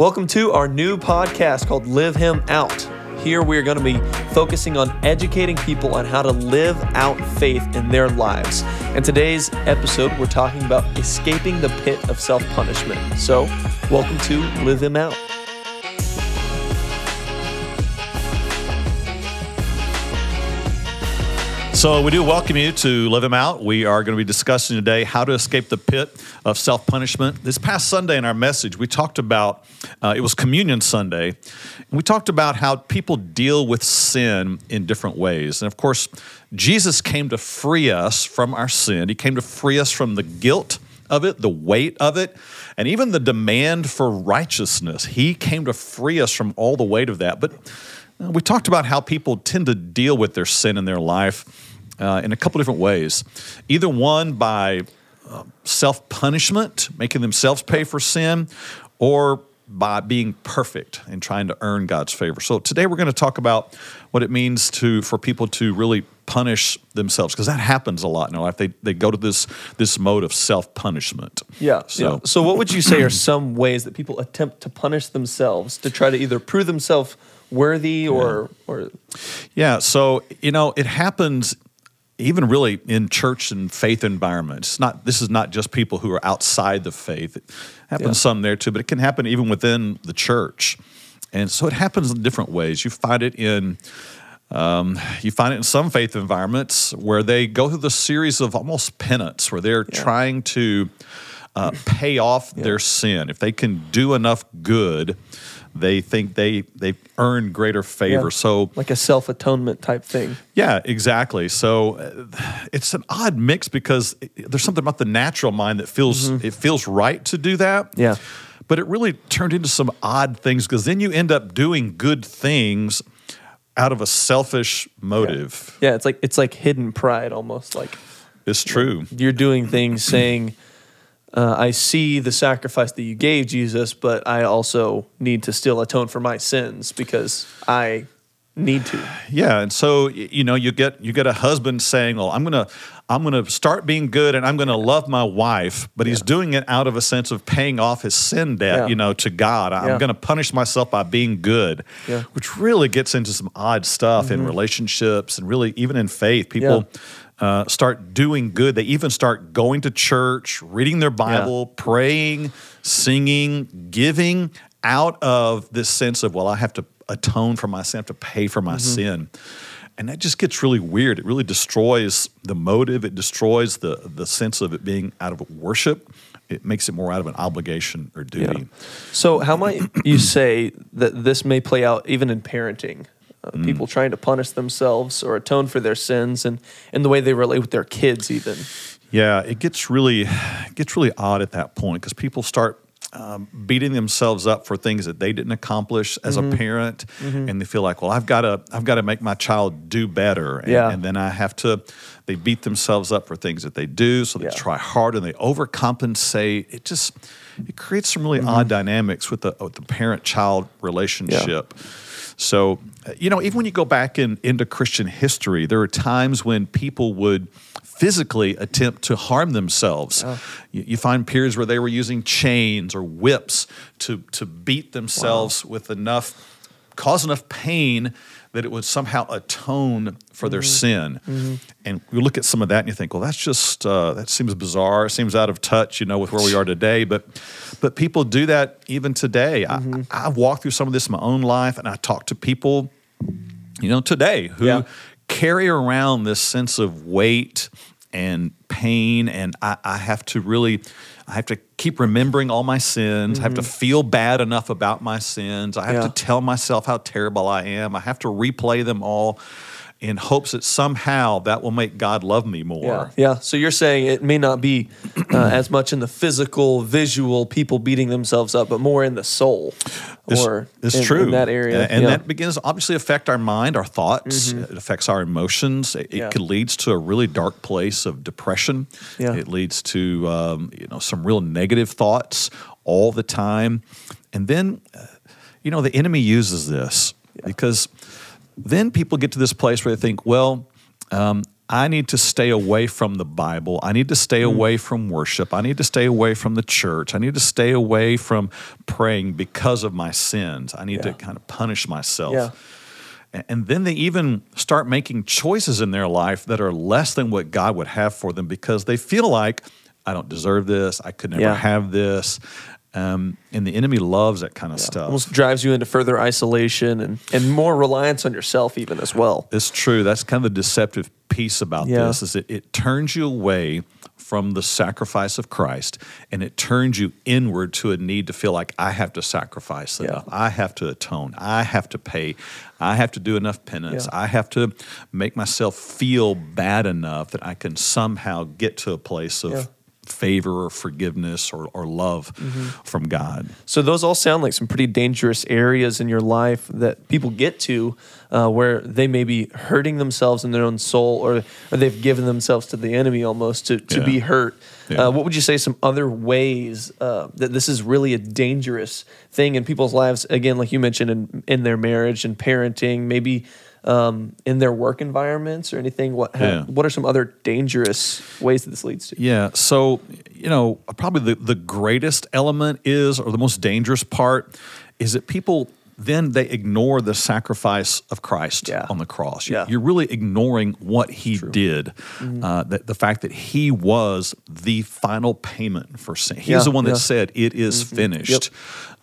Welcome to our new podcast called Live Him Out. Here we are going to be focusing on educating people on how to live out faith in their lives. In today's episode, we're talking about escaping the pit of self punishment. So, welcome to Live Him Out. So, we do welcome you to Live Him Out. We are going to be discussing today how to escape the pit of self punishment. This past Sunday in our message, we talked about uh, it was Communion Sunday, and we talked about how people deal with sin in different ways. And of course, Jesus came to free us from our sin, He came to free us from the guilt of it, the weight of it, and even the demand for righteousness. He came to free us from all the weight of that. But uh, we talked about how people tend to deal with their sin in their life uh, in a couple different ways. Either one by uh, self punishment, making themselves pay for sin, or by being perfect and trying to earn God's favor. So today we're going to talk about what it means to for people to really punish themselves because that happens a lot in their life. They they go to this this mode of self punishment. Yeah. So yeah. so what would you say are some ways that people attempt to punish themselves to try to either prove themselves worthy or yeah. or Yeah, so you know, it happens even really in church and faith environments. not this is not just people who are outside the faith. It happens yeah. some there too, but it can happen even within the church. And so it happens in different ways. You find it in um, you find it in some faith environments where they go through the series of almost penance, where they're yeah. trying to uh, pay off yeah. their sin. If they can do enough good, they think they they earn greater favor. Yeah, so like a self atonement type thing. Yeah, exactly. So uh, it's an odd mix because there's something about the natural mind that feels mm-hmm. it feels right to do that. Yeah. But it really turned into some odd things because then you end up doing good things out of a selfish motive. Yeah. yeah, it's like it's like hidden pride almost like it's true. You're doing things saying uh, I see the sacrifice that you gave, Jesus, but I also need to still atone for my sins because I need to. Yeah, and so you know, you get you get a husband saying, "Well, I'm gonna I'm gonna start being good, and I'm gonna love my wife," but yeah. he's doing it out of a sense of paying off his sin debt, yeah. you know, to God. I'm yeah. gonna punish myself by being good, which really gets into some odd stuff mm-hmm. in relationships and really even in faith. People uh, start doing good. They even start going to church, reading their Bible, yeah. praying, singing, giving out of this sense of, well, I have to atone for my sin, I have to pay for my mm-hmm. sin. And that just gets really weird. It really destroys the motive, it destroys the, the sense of it being out of worship. It makes it more out of an obligation or duty. Yeah. So, how might you say that this may play out even in parenting? Uh, mm. people trying to punish themselves or atone for their sins and, and the way they relate with their kids even yeah it gets really it gets really odd at that point because people start um, beating themselves up for things that they didn't accomplish as mm-hmm. a parent, mm-hmm. and they feel like, well, I've got to, I've got to make my child do better, and, yeah. and then I have to. They beat themselves up for things that they do, so they yeah. try hard and they overcompensate. It just, it creates some really mm-hmm. odd dynamics with the, with the parent-child relationship. Yeah. So, you know, even when you go back in, into Christian history, there are times when people would physically attempt to harm themselves. Oh. You, you, find periods where they were using chains or whips to, to beat themselves wow. with enough, cause enough pain that it would somehow atone for their mm-hmm. sin. Mm-hmm. And you look at some of that and you think, well, that's just uh, that seems bizarre. It seems out of touch, you know, with where we are today. But but people do that even today. Mm-hmm. I, I've walked through some of this in my own life, and I talk to people, you know, today who yeah. carry around this sense of weight and pain, and I, I have to really I have to keep remembering all my sins. Mm-hmm. I have to mm-hmm. feel bad enough about my sins. I have yeah. to tell myself how terrible I am. I have to replay them all in hopes that somehow that will make God love me more. Yeah. yeah. So you're saying it may not be uh, as much in the physical, visual, people beating themselves up, but more in the soul. This, or it's in, true in that area, and yeah. that begins to obviously affect our mind, our thoughts. Mm-hmm. It affects our emotions. It, yeah. it leads to a really dark place of depression. Yeah. It leads to um, you know some real negative thoughts all the time, and then uh, you know the enemy uses this because then people get to this place where they think, well, um, I need to stay away from the Bible. I need to stay Mm. away from worship. I need to stay away from the church. I need to stay away from praying because of my sins. I need Yeah. to kind of punish myself. Yeah. And then they even start making choices in their life that are less than what God would have for them because they feel like, I don't deserve this. I could never Yeah. have this. Um, and the enemy loves that kind of stuff. Almost drives you into further isolation and, and more reliance on yourself, even as well. It's true. That's kind of the deceptive piece about Yeah. this is it, it turns you away from the sacrifice of Christ and it turns you inward to a need to feel like I have to sacrifice enough. I have to atone. I have to pay. I have to do enough penance. Yeah. I have to make myself feel bad enough that I can somehow get to a place of Yeah. Favor or forgiveness or, or love Mm-hmm. from God. So those all sound like some pretty dangerous areas in your life that people get to, uh, where they may be hurting themselves in their own soul, or, or they've given themselves to the enemy almost to, to Yeah. be hurt. Yeah. Uh, what would you say some other ways uh, that this is really a dangerous thing in people's lives? Again, like you mentioned, in, in their marriage and parenting, maybe um, in their work environments or anything. What ha- Yeah. what are some other dangerous ways that this leads to? Yeah. So, you know, probably the, the greatest element is, or the most dangerous part, is that people then they ignore the sacrifice of Christ Yeah. on the cross. Yeah. You're really ignoring what he did. Mm-hmm. Uh, that the fact that he was the final payment for sin. He's Yeah, the one that. Mm-hmm. said, It is finished.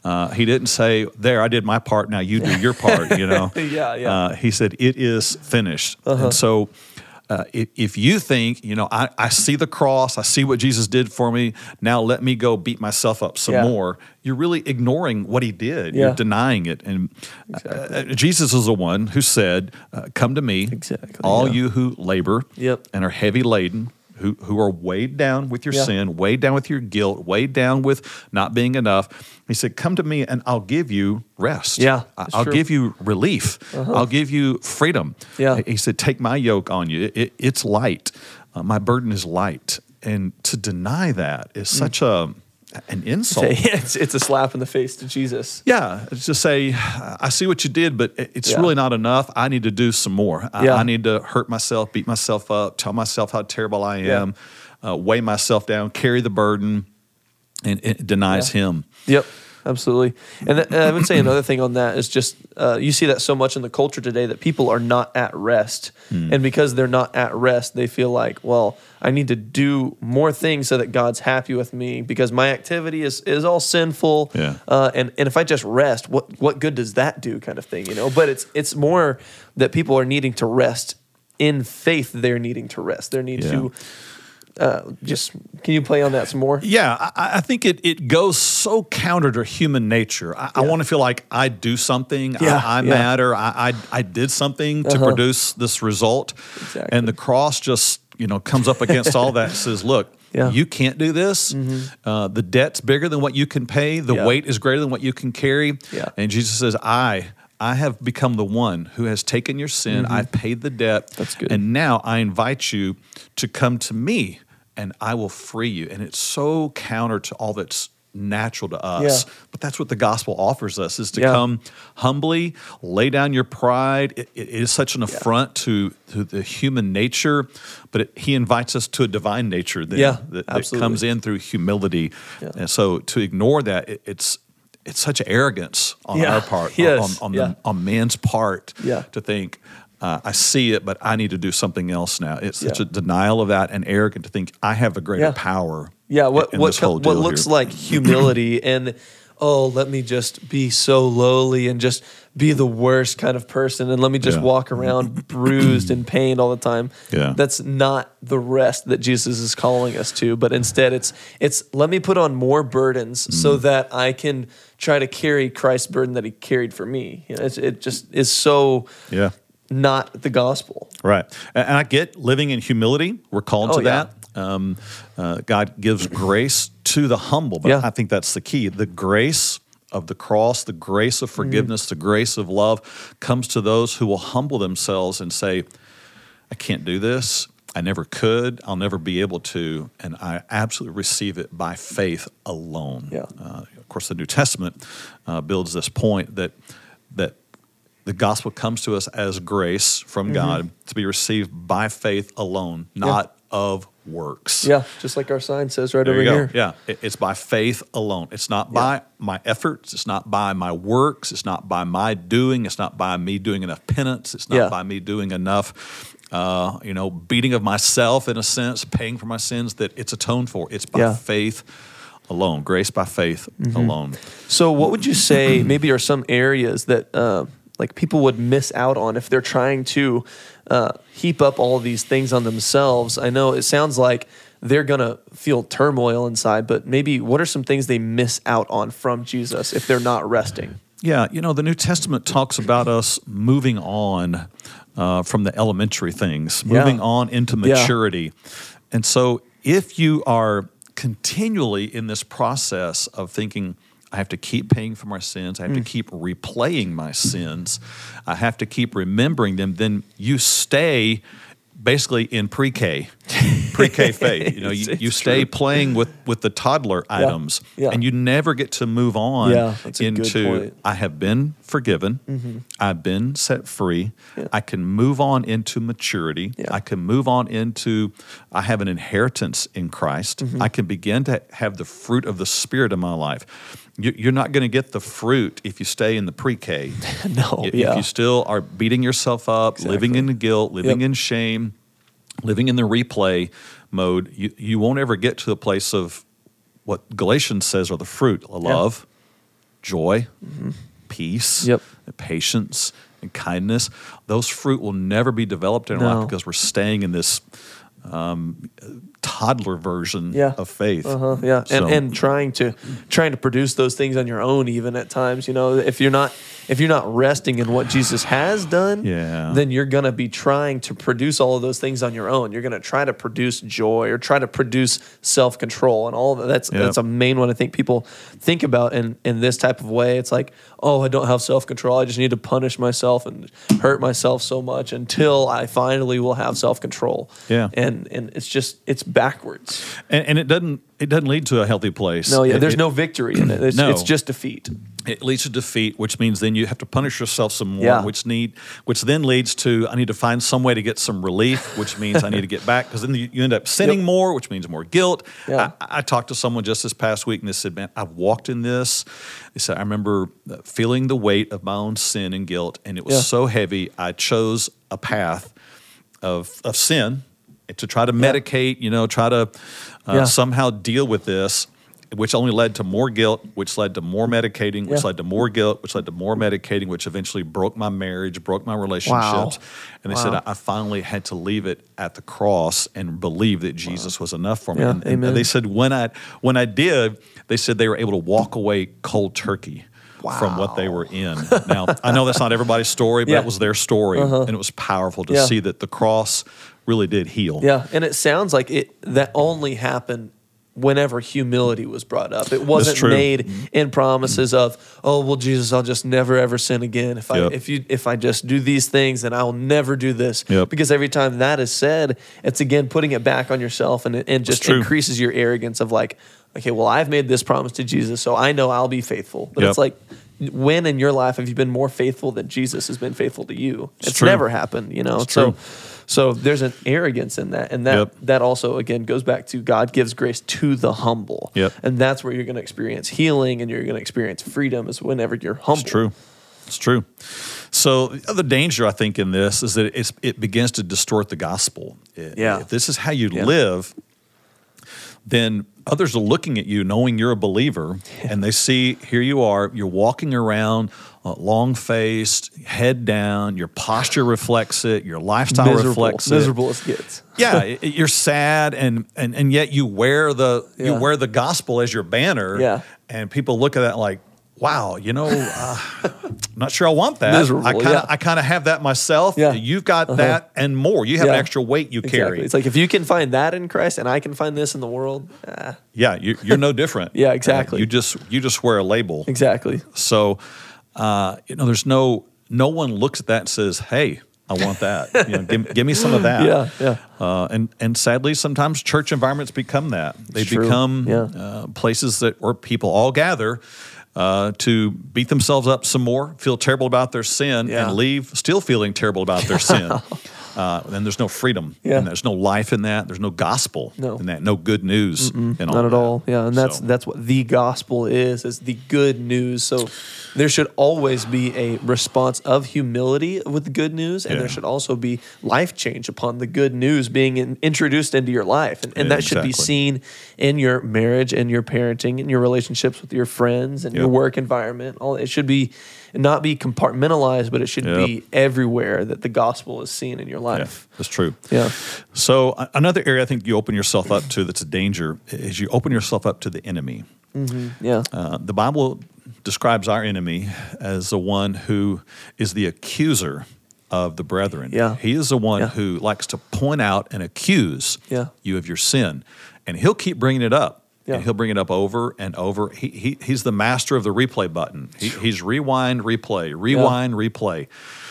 Uh, he didn't say, There, I did my part, now you do your part, you know? Yeah, yeah. Uh, he said, It is finished. Uh-huh. And so, uh, if, you think, you know, I, I see the cross, I see what Jesus did for me, now let me go beat myself up some Yeah. more, you're really ignoring what he did. Yeah. You're denying it. And uh, Jesus is the one who said, uh, Come to me, Exactly, all yeah. you who labor Yep. and are heavy laden. Who, who are weighed down with your Yeah. sin, weighed down with your guilt, weighed down with not being enough. He said, Come to me and I'll give you rest. Yeah, I'll true. Uh-huh. give you relief. I'll give you freedom. Yeah. He said, Take my yoke on you. It, it's light. Uh, my burden is light. And to deny that is Mm. such a an insult. it's, it's a slap in the face to Jesus. Yeah, it's just say, I see what you did, but it's Yeah. really not enough. I need to do some more. I, Yeah. I need to hurt myself, beat myself up, tell myself how terrible I Yeah. am, uh, weigh myself down, carry the burden, and it denies Yeah. Him. Yep, absolutely. And, th- and I would say another thing on that is just uh, you see that so much in the culture today that people are not at rest, Hmm. and because they're not at rest, they feel like, well, I need to do more things so that God's happy with me because my activity is is all sinful. Yeah. Uh, and and if I just rest, what what good does that do? Kind of thing, you know. But it's it's more that people are needing to rest in faith. They're needing to rest. They need Yeah. to. Uh, just can you play on that some more? Yeah, I, I think it, it goes so counter to human nature. I, I want to feel like I do something, Yeah, I, I yeah. matter, I, I, I did something to Uh-huh. produce this result. Exactly. And the cross just, you know, comes up against all that and says, look, Yeah. Mm-hmm. you can't do this. Uh, the debt's bigger than what you can pay. The Yeah. weight is greater than what you can carry. Yeah. And Jesus says, I, I have become the one who has taken your sin. I've paid the debt. Mm-hmm. That's good. And now I invite you to come to me and I will free you. And it's so counter to all that's natural to us. Yeah. But that's what the gospel offers us is to Yeah. come humbly, lay down your pride. It, it is such an affront to, to the human nature, but it, he invites us to a divine nature Yeah, that, that comes in through humility. And so to ignore that, it, it's it's such arrogance on our part, Yes. on, on, the, on man's part, Yeah. to think, uh, I see it, but I need to do something else now. It's such Yeah. a denial of that and arrogant to think I have a greater Yeah. power. Yeah, what in what this whole co- what looks here. like humility and oh, let me just be so lowly and just be the worst kind of person and let me just Yeah. walk around bruised and pained all the time. Yeah. That's not the rest that Jesus is calling us to, but instead it's it's let me put on more burdens Mm. so that I can try to carry Christ's burden that he carried for me. You know, it's, it just is so Yeah. Not the gospel. Right. And I get living in humility. We're called Oh, to yeah. that. Um, uh, God gives grace to the humble, but Yeah. I think that's the key. The grace of the cross, the grace of forgiveness, the grace of love comes to those who will humble themselves and say, I can't do this. I never could. I'll never be able to. And I absolutely receive it by faith alone. Yeah. Uh, of course, the New Testament uh, builds this point that that the gospel comes to us as grace from Mm-hmm. God to be received by faith alone, not of works. Yeah, just like our sign says right There over here. Yeah, It- it's by faith alone. It's not by my efforts. It's not by my works. It's not by my doing. It's not by me doing enough penance. It's not Yeah. by me doing enough, uh, you know, beating of myself in a sense, paying for my sins that it's atoned for. It's by Yeah. Mm-hmm. faith alone, grace by faith alone. So, what would you say maybe are some areas that uh, like people would miss out on if they're trying to uh, heap up all these things on themselves? I know it sounds like they're gonna feel turmoil inside, but maybe what are some things they miss out on from Jesus if they're not resting? Yeah, you know, the New Testament talks about us moving on uh, from the elementary things, Yeah. moving on into Yeah. maturity. And so, if you are continually in this process of thinking, I have to keep paying for my sins, I have to keep replaying my sins, I have to keep remembering them, then you stay basically in pre-K, pre-K faith. You know, you, you stay true. playing with with the toddler items, Yeah. and you never get to move on Yeah, that's a good into. Mm-hmm. I have been forgiven, I've been set free, I can move on into maturity, Yeah. I can move on into I have an inheritance in Christ, Mm-hmm. I can begin to have the fruit of the Spirit in my life. You- You're not going to get the fruit if you stay in the pre-K. No, If yeah. you still are beating yourself up, living in guilt, living Yep. in shame, living in the replay mode, you, you won't ever get to the place of what Galatians says are the fruit love, joy, peace, Mm-hmm. Yep. and patience, and kindness. Those fruit will never be developed in our No. life because we're staying in this um, toddler version Yeah. of faith. Uh-huh, yeah, and So- and trying to trying to produce those things on your own, even at times. You know, if you're not if you're not resting in what Jesus has done, Yeah. then you're gonna be trying to produce all of those things on your own. You're gonna try to produce joy or try to produce self control and all that. That's Yep. that's a main one I think people think about in in this type of way. It's like, oh, I don't have self control. I just need to punish myself and hurt myself so much until I finally will have self control. Yeah. and and it's just it's backwards. and, and it doesn't it doesn't lead to a healthy place. No, yeah, It- there's it- no victory in it. It's, No. it's just defeat. it leads to defeat, which means then you have to punish yourself some more, Yeah. which need, which then leads to I need to find some way to get some relief, which means I need to get back because then you, you end up sinning Yep. more, which means more guilt. Yeah. I, I talked to someone just this past week and they said, "Man, I've walked in this." They said, "I remember uh, feeling the weight of my own sin and guilt, and it was Yeah. so heavy. I chose a path of of sin to try to medicate, you know, try to uh, Yeah. somehow deal with this, which only led to more guilt, which led to more medicating, which Yeah. led to more guilt, which led to more medicating, which eventually broke my marriage, broke my relationships. And they said I I finally had to leave it at the cross and believe that Jesus was enough for me. Yeah, and, and amen. they said when I when I did, they said they were able to walk away cold turkey. From what they were in. Now, I know that's not everybody's story, but Yeah. Uh-huh. it was their story. And it was powerful to Yeah. see that the cross really did heal. Yeah, and it sounds like it that only happened whenever humility was brought up. It wasn't made mm-hmm. in promises of, "Oh, well Jesus, I'll just never ever sin again. If I Yep. if you if I just do these things, then I'll never do this." Yep. Because every time that is said, it's again putting it back on yourself and it and just increases your arrogance of like, "Okay, well, I've made this promise to Jesus, so I know I'll be faithful." But Yep. it's like when in your life have you been more faithful than Jesus has been faithful to you? It's, true. never happened, you know. It's so true. So there's an arrogance in that, and that Yep. that also again goes back to God gives grace to the humble. Yep. And that's where you're going to experience healing, and you're going to experience freedom is whenever you're humble. It's true. It's true. So the other danger I think in this is that it's, it begins to distort the gospel. I- Yeah. If this is how you Yeah. live, then others are looking at you knowing you're a believer and they see here you are you're walking around uh, long faced head down your posture reflects it your lifestyle Miserable, reflects it miserable as gets. yeah, you're sad, and, and and yet you wear the you wear the gospel as your banner. Yeah. and people look at that like, wow, you know, uh, I'm not sure I want that. Miserable, I kind of yeah. I kind of have that myself. Yeah. you've got that and more. You have an extra weight you Exactly. carry. It's like if you can find that in Christ, and I can find this in the world. ah, yeah, you, you're no different. Yeah, exactly. Uh, you just you just wear a label. exactly. So, uh, you know, there's no no one looks at that and says, hey. I want that. You know, give, give me some of that. Yeah, yeah. Uh, and and sadly, sometimes church environments become that. They It's become Yeah. uh, places that where people all gather uh, to beat themselves up some more, feel terrible about their sin, Yeah. and leave still feeling terrible about their sin. Uh, then there's no freedom, Yeah. and there's no life in that. There's no gospel No. in that. No good news in all Not at that. all. Yeah, and that's So- that's what the gospel is. Is the good news. So there should always be a response of humility with the good news, and there should also be life change upon the good news being in, introduced into your life, and, and Yeah, that should be seen in your marriage, and your parenting, and your relationships with your friends, and your work environment. All it should be not be compartmentalized, but it should Yep. be everywhere that the gospel is seen in your Yeah, life. that's true. Yeah. So another area I think you open yourself up to that's a danger is you open yourself up to the enemy. Yeah. Uh, the Bible describes our enemy as the one who is the accuser of the brethren. Yeah. He is the one Yeah. who likes to point out and accuse Yeah. you of your sin. And he'll keep bringing it up. Yeah. And he'll bring it up over and over. He, he, he's the master of the replay button. He, he's rewind, replay, rewind, replay.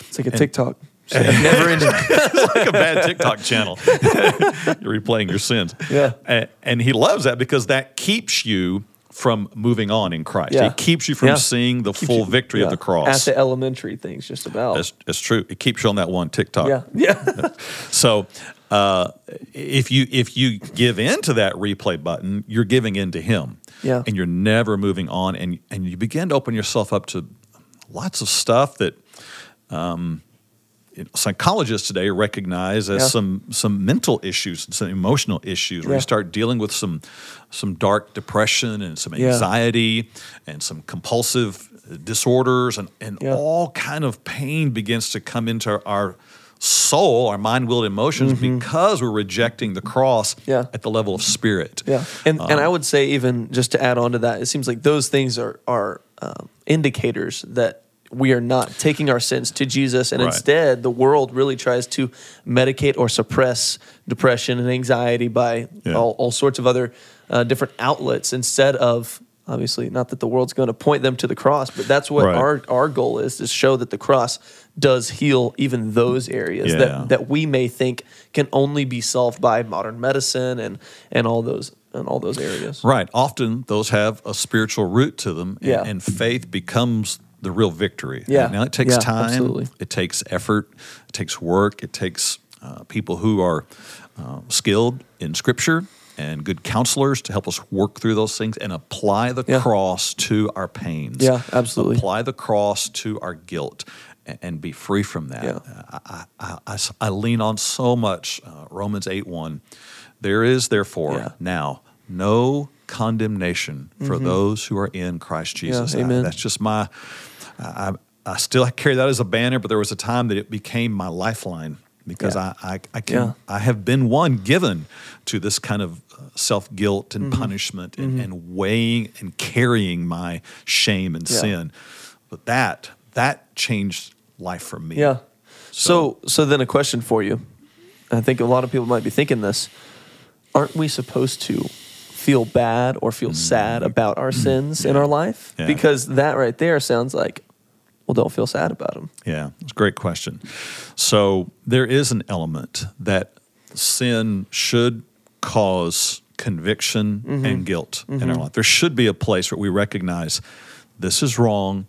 It's like a TikTok. Never ending. It's like a bad TikTok channel. You're replaying your sins. Yeah. And, and he loves that because that keeps you from moving on in Christ. Yeah. It keeps you from Yeah. seeing the Keeps full you- victory of the cross. At the elementary things, just about. that's, that's true. It keeps you on that one TikTok. yeah. Yeah. So uh, if you if you give in to that replay button, you're giving in to him. Yeah. And you're never moving on, and and you begin to open yourself up to lots of stuff that. Um, you know, psychologists today recognize as Yeah. some some mental issues and some emotional issues where Yeah. you start dealing with some some dark depression and some Yeah. anxiety and some compulsive disorders and, and Yeah. all kind of pain begins to come into our soul, our mind, will, and emotions because we're rejecting the cross Mm-hmm. Yeah. at the level of spirit. Yeah, and and Um, I would say even just to add on to that, it seems like those things are are um, indicators that we are not taking our sins to Jesus, and Right. instead the world really tries to medicate or suppress depression and anxiety by Yeah. all, all sorts of other uh, different outlets instead of. Obviously, not that the world's going to point them to the cross, but that's what Right. our, our goal is to show that the cross does heal even those areas Yeah. that, that we may think can only be solved by modern medicine and and all those and all those areas. Right. Often those have a spiritual root to them, and, Yeah. and faith becomes the real victory. Yeah. Now it takes Yeah, time. absolutely. It takes effort. It takes work. It takes uh, people who are uh, skilled in Scripture and good counselors to help us work through those things and apply the Yeah. cross to our pains. Yeah, absolutely. Apply the cross to our guilt and be free from that. Yeah. I, I, I- I I lean on so much uh, Romans 8 1. There is therefore Yeah. now no condemnation for those who are in Christ Jesus. I- Mm-hmm. amen. that's just my, I, I still carry that as a banner, but there was a time that it became my lifeline because Yeah. I, I, I can Yeah. I have been one given to this kind of self guilt and Mm-hmm. punishment and, and weighing and carrying my shame and Yeah. sin. But that that changed life for me. Yeah. So so then a question for you. I think a lot of people might be thinking this. Aren't we supposed to feel bad or feel mm-hmm. sad about our mm-hmm. sins in our life? Yeah. Because that right there sounds like well don't feel sad about them. Yeah, it's a great question. So there is an element that sin should cause conviction Mm-hmm. and guilt in our mm-hmm. life. There should be a place where we recognize this is wrong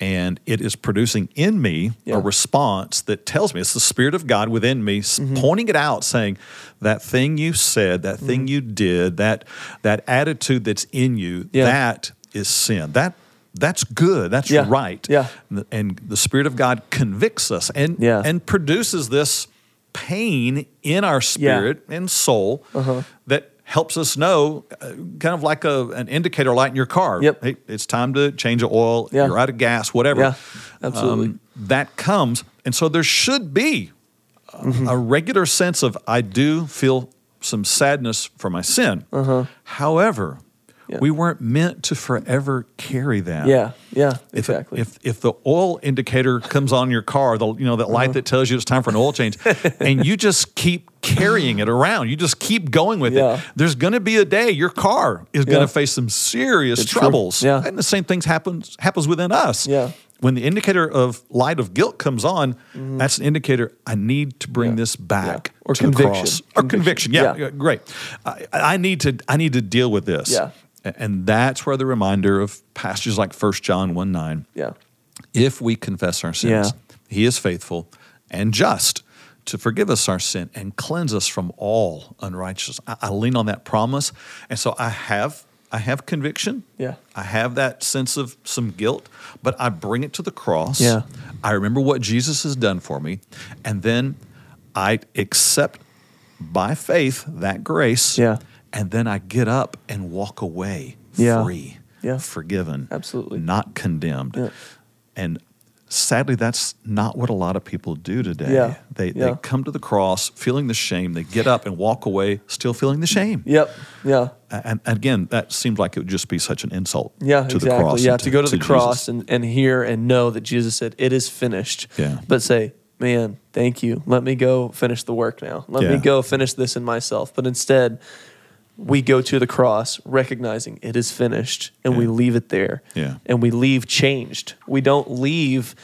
and it is producing in me Yeah. a response that tells me it's the spirit of God within me Mm-hmm. pointing it out saying that thing you said, that thing Mm-hmm. you did, that that attitude that's in you, Yeah. that is sin. That that's good. That's Yeah. right. Yeah. And- the spirit of god convicts us and and produces this pain in our spirit and soul Uh-huh. that helps us know uh, kind of like a, an indicator light in your car Yep. hey it's time to change the oil Yeah. you're out of gas whatever Um, Yeah, absolutely. that comes and so there should be a, Mm-hmm. a regular sense of i do feel some sadness for my sin however Uh-huh. Yeah. we weren't meant to forever carry that Yeah. Yeah. if, exactly. If if the oil indicator comes on your car, the you know that light that tells you it's time for an oil change, and you just keep carrying it around, you just keep going with Yeah. it. There's going to be a day your car is going to face some serious It's true. troubles, Yeah. and the same things happens happens within us. Yeah. When the indicator of light of guilt comes on, mm-hmm. that's an indicator I need to bring. Yeah. this back. Or conviction. cross. or conviction. Yeah, great. I, I need to I need to deal with this. Yeah. And that's where the reminder of passages like 1 John 1 9. Yeah. If we confess our sins, he is faithful and just to forgive us our sin and cleanse us from all unrighteousness. I, I lean on that promise. And so I have I have conviction. Yeah. I have that sense of some guilt, but I bring it to the cross. Yeah. I remember what Jesus has done for me, and then I accept by faith that grace. Yeah. And then I get up and walk away Yeah. free, Yeah. forgiven, Absolutely. not condemned. Yeah. And sadly, that's not what a lot of people do today. Yeah. They, Yeah. they come to the cross feeling the shame. They get up and walk away still feeling the shame. Yep. Yeah. And, and again, that seemed like it would just be such an insult Yeah, to exactly. the cross. yeah, and to, go to, the Jesus. cross and, and hear and know that Jesus said, It is finished. Yeah. But say, Man, thank you. Let me go finish the work now. Let me go finish this in myself. But instead, we go to the cross recognizing it is finished and we leave it there. Yeah. And we leave changed. We don't leave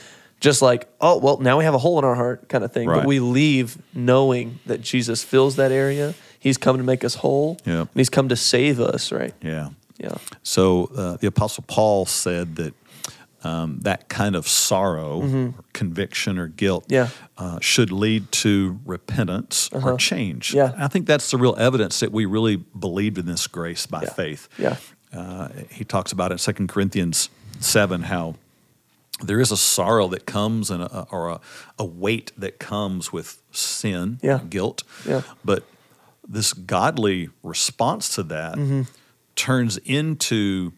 just like, oh, well, now we have a hole in our heart kind of thing. Right. But we leave knowing that Jesus fills that area. He's come to make us whole. Yeah. And he's come to save us, right? Yeah. Yeah. So uh, the Apostle Paul said that um, that kind of sorrow, or conviction, or guilt Mm-hmm. Yeah. uh, should lead to repentance or change. Yeah. I think that's the real evidence that we really believed in this grace by Yeah. faith. Yeah. Uh, he talks about in 2 Corinthians 7 how there is a sorrow that comes and a, or a, a weight that comes with sin, Yeah. guilt. Yeah. But this godly response to that Mm-hmm. turns into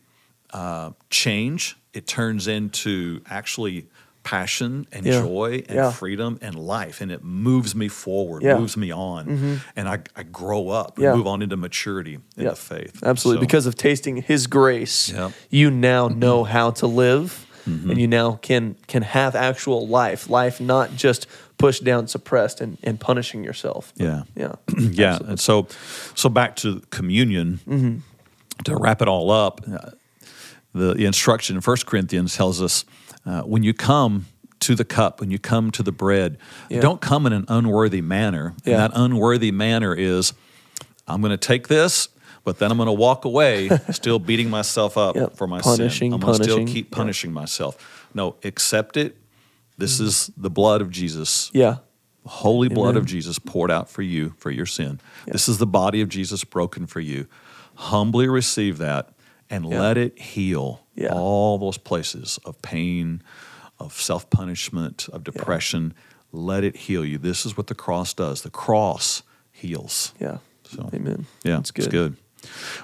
uh, change. It turns into actually passion and Yeah. joy and Yeah. freedom and life. And it moves me forward, Yeah. moves me on. And I, I grow up and move on into maturity in the faith. Absolutely. So- Because of tasting his grace, you now know how to live Mm-hmm. and you now can can have actual life. Life not just pushed down, suppressed and, and punishing yourself. Yeah. Yeah. yeah and so so back to communion Mm-hmm. to wrap it all up uh, the, the instruction in 1 corinthians tells us uh, when you come to the cup when you come to the bread Yeah. don't come in an unworthy manner Yeah. and that unworthy manner is i'm going to take this but then i'm going to walk away still beating myself up Yep. for my Punishing, sin i'm going to still punishing. keep Yep. punishing myself no accept it this is the blood of jesus Yeah. holy blood of Jesus poured out for you for your sin. This is the body of Jesus broken for you. Humbly receive that and Yeah. let it heal Yeah. all those places of pain, of self punishment, of depression. Let it heal you. This is what the cross does. The cross heals. Yeah. So, Amen. Yeah, That's good. It's good.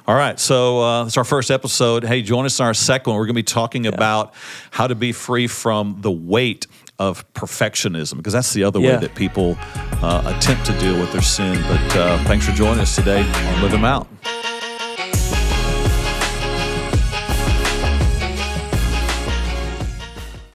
All right, so uh, it's our first episode. Hey, join us in our second one. We're going to be talking about how to be free from the weight of perfectionism, because that's the other way that people uh, attempt to deal with their sin. But uh, thanks for joining us today on Live 'em Out.